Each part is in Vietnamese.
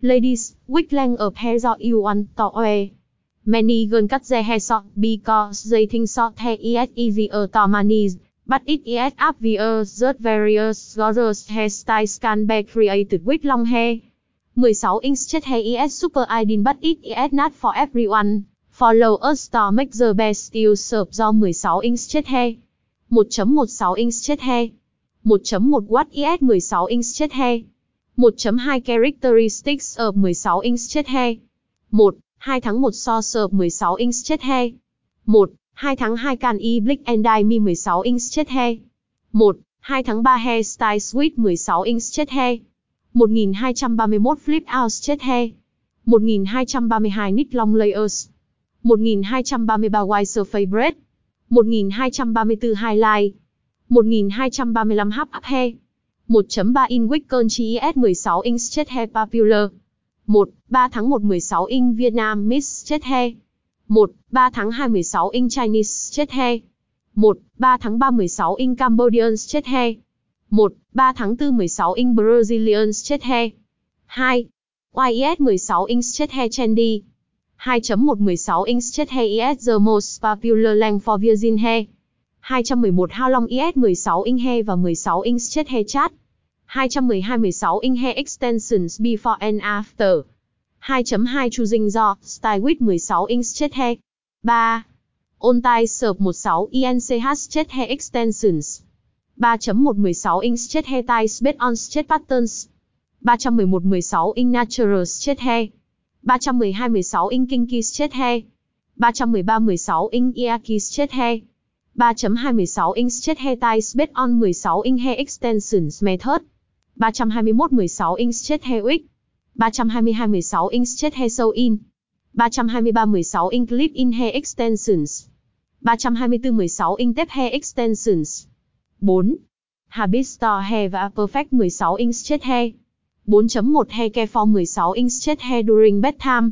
Ladies, wig length of hair do you want to wear. Many girls cut their hair short because they think short hair is easier to manage, but it is obvious that various gorgeous hairstyles can be created with long hair. 16 inch straight hair is super ideal but it is not for everyone. Follow us to make the best use of your 16 inch straight hair. 1.16 inch straight hair 1.1 watt is 16 inch straight hair 1.2 Characteristics of 16 inch chết he. 1. 2 tháng 1 Source of 16 inch chết he. 1. 2 tháng 2 Can E Blick and Dye Me 16 inch chết he. 1. 2 tháng 3 Hairstyle Suite 16 inch chết he. 1231 Flip Out chết he. 1232 Knit Long Layers 1233 Wide Surface Bread. 1234 Highlight 1235 Half Up Hair 1.3 In Wiccan GES 16 inch straight hair popular 1. 3 tháng 1 16 inch Vietnam Miss straight hair 1. 3 tháng 2 16 inch Chinese straight hair 1. 3 tháng 3 16 inch Cambodian straight hair 1. 3 tháng 4 16 inch Brazilian straight hair 2. YES 16 inch straight hair trendy 2.1 16 inch straight hair is the most popular length for virgin hair 211 How long is 16 inch He và 16 inch chết he chat 212 16 inch He extensions before and after 2.2 Choosing Do, style with 16 inch chết he. 3. On tie Serp 16 INCH chết he extensions 3.1 16 inch chết he ties based on chết patterns 311 16 inch natural chết he. 312 16 inch kinky chết he. 313 16 inch Iaki chết he. 3.26 inch chết hair ties based on 16 inch hair extensions method. 321 16 inch chết hair wig 322 16 inch chết hair sew in. 323 16 inch clip in hair extensions. 324 16 inch tape hair extensions. 4. Habit Store Hair và Perfect 16 inch chết hair 4.1 Hair Care for 16 inch chết hair during bedtime.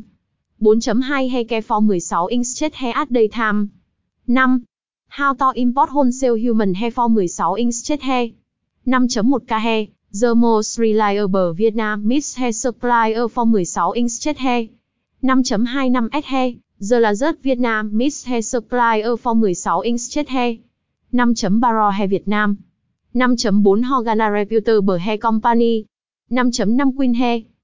4.2 Hair Care for 16 inch chết hair at daytime. 5. How to import wholesale human hair for 16 inch straight hair 5.1 K hair The most reliable Vietnam mix hair supplier for 16 inch straight hair 5.25 S hair The largest Vietnam mix hair supplier for 16 inch straight hair 5.3 Raw Hair Việt Nam. 5.4 Horgana Reputable Hair Company. 5.5 Queen Hair.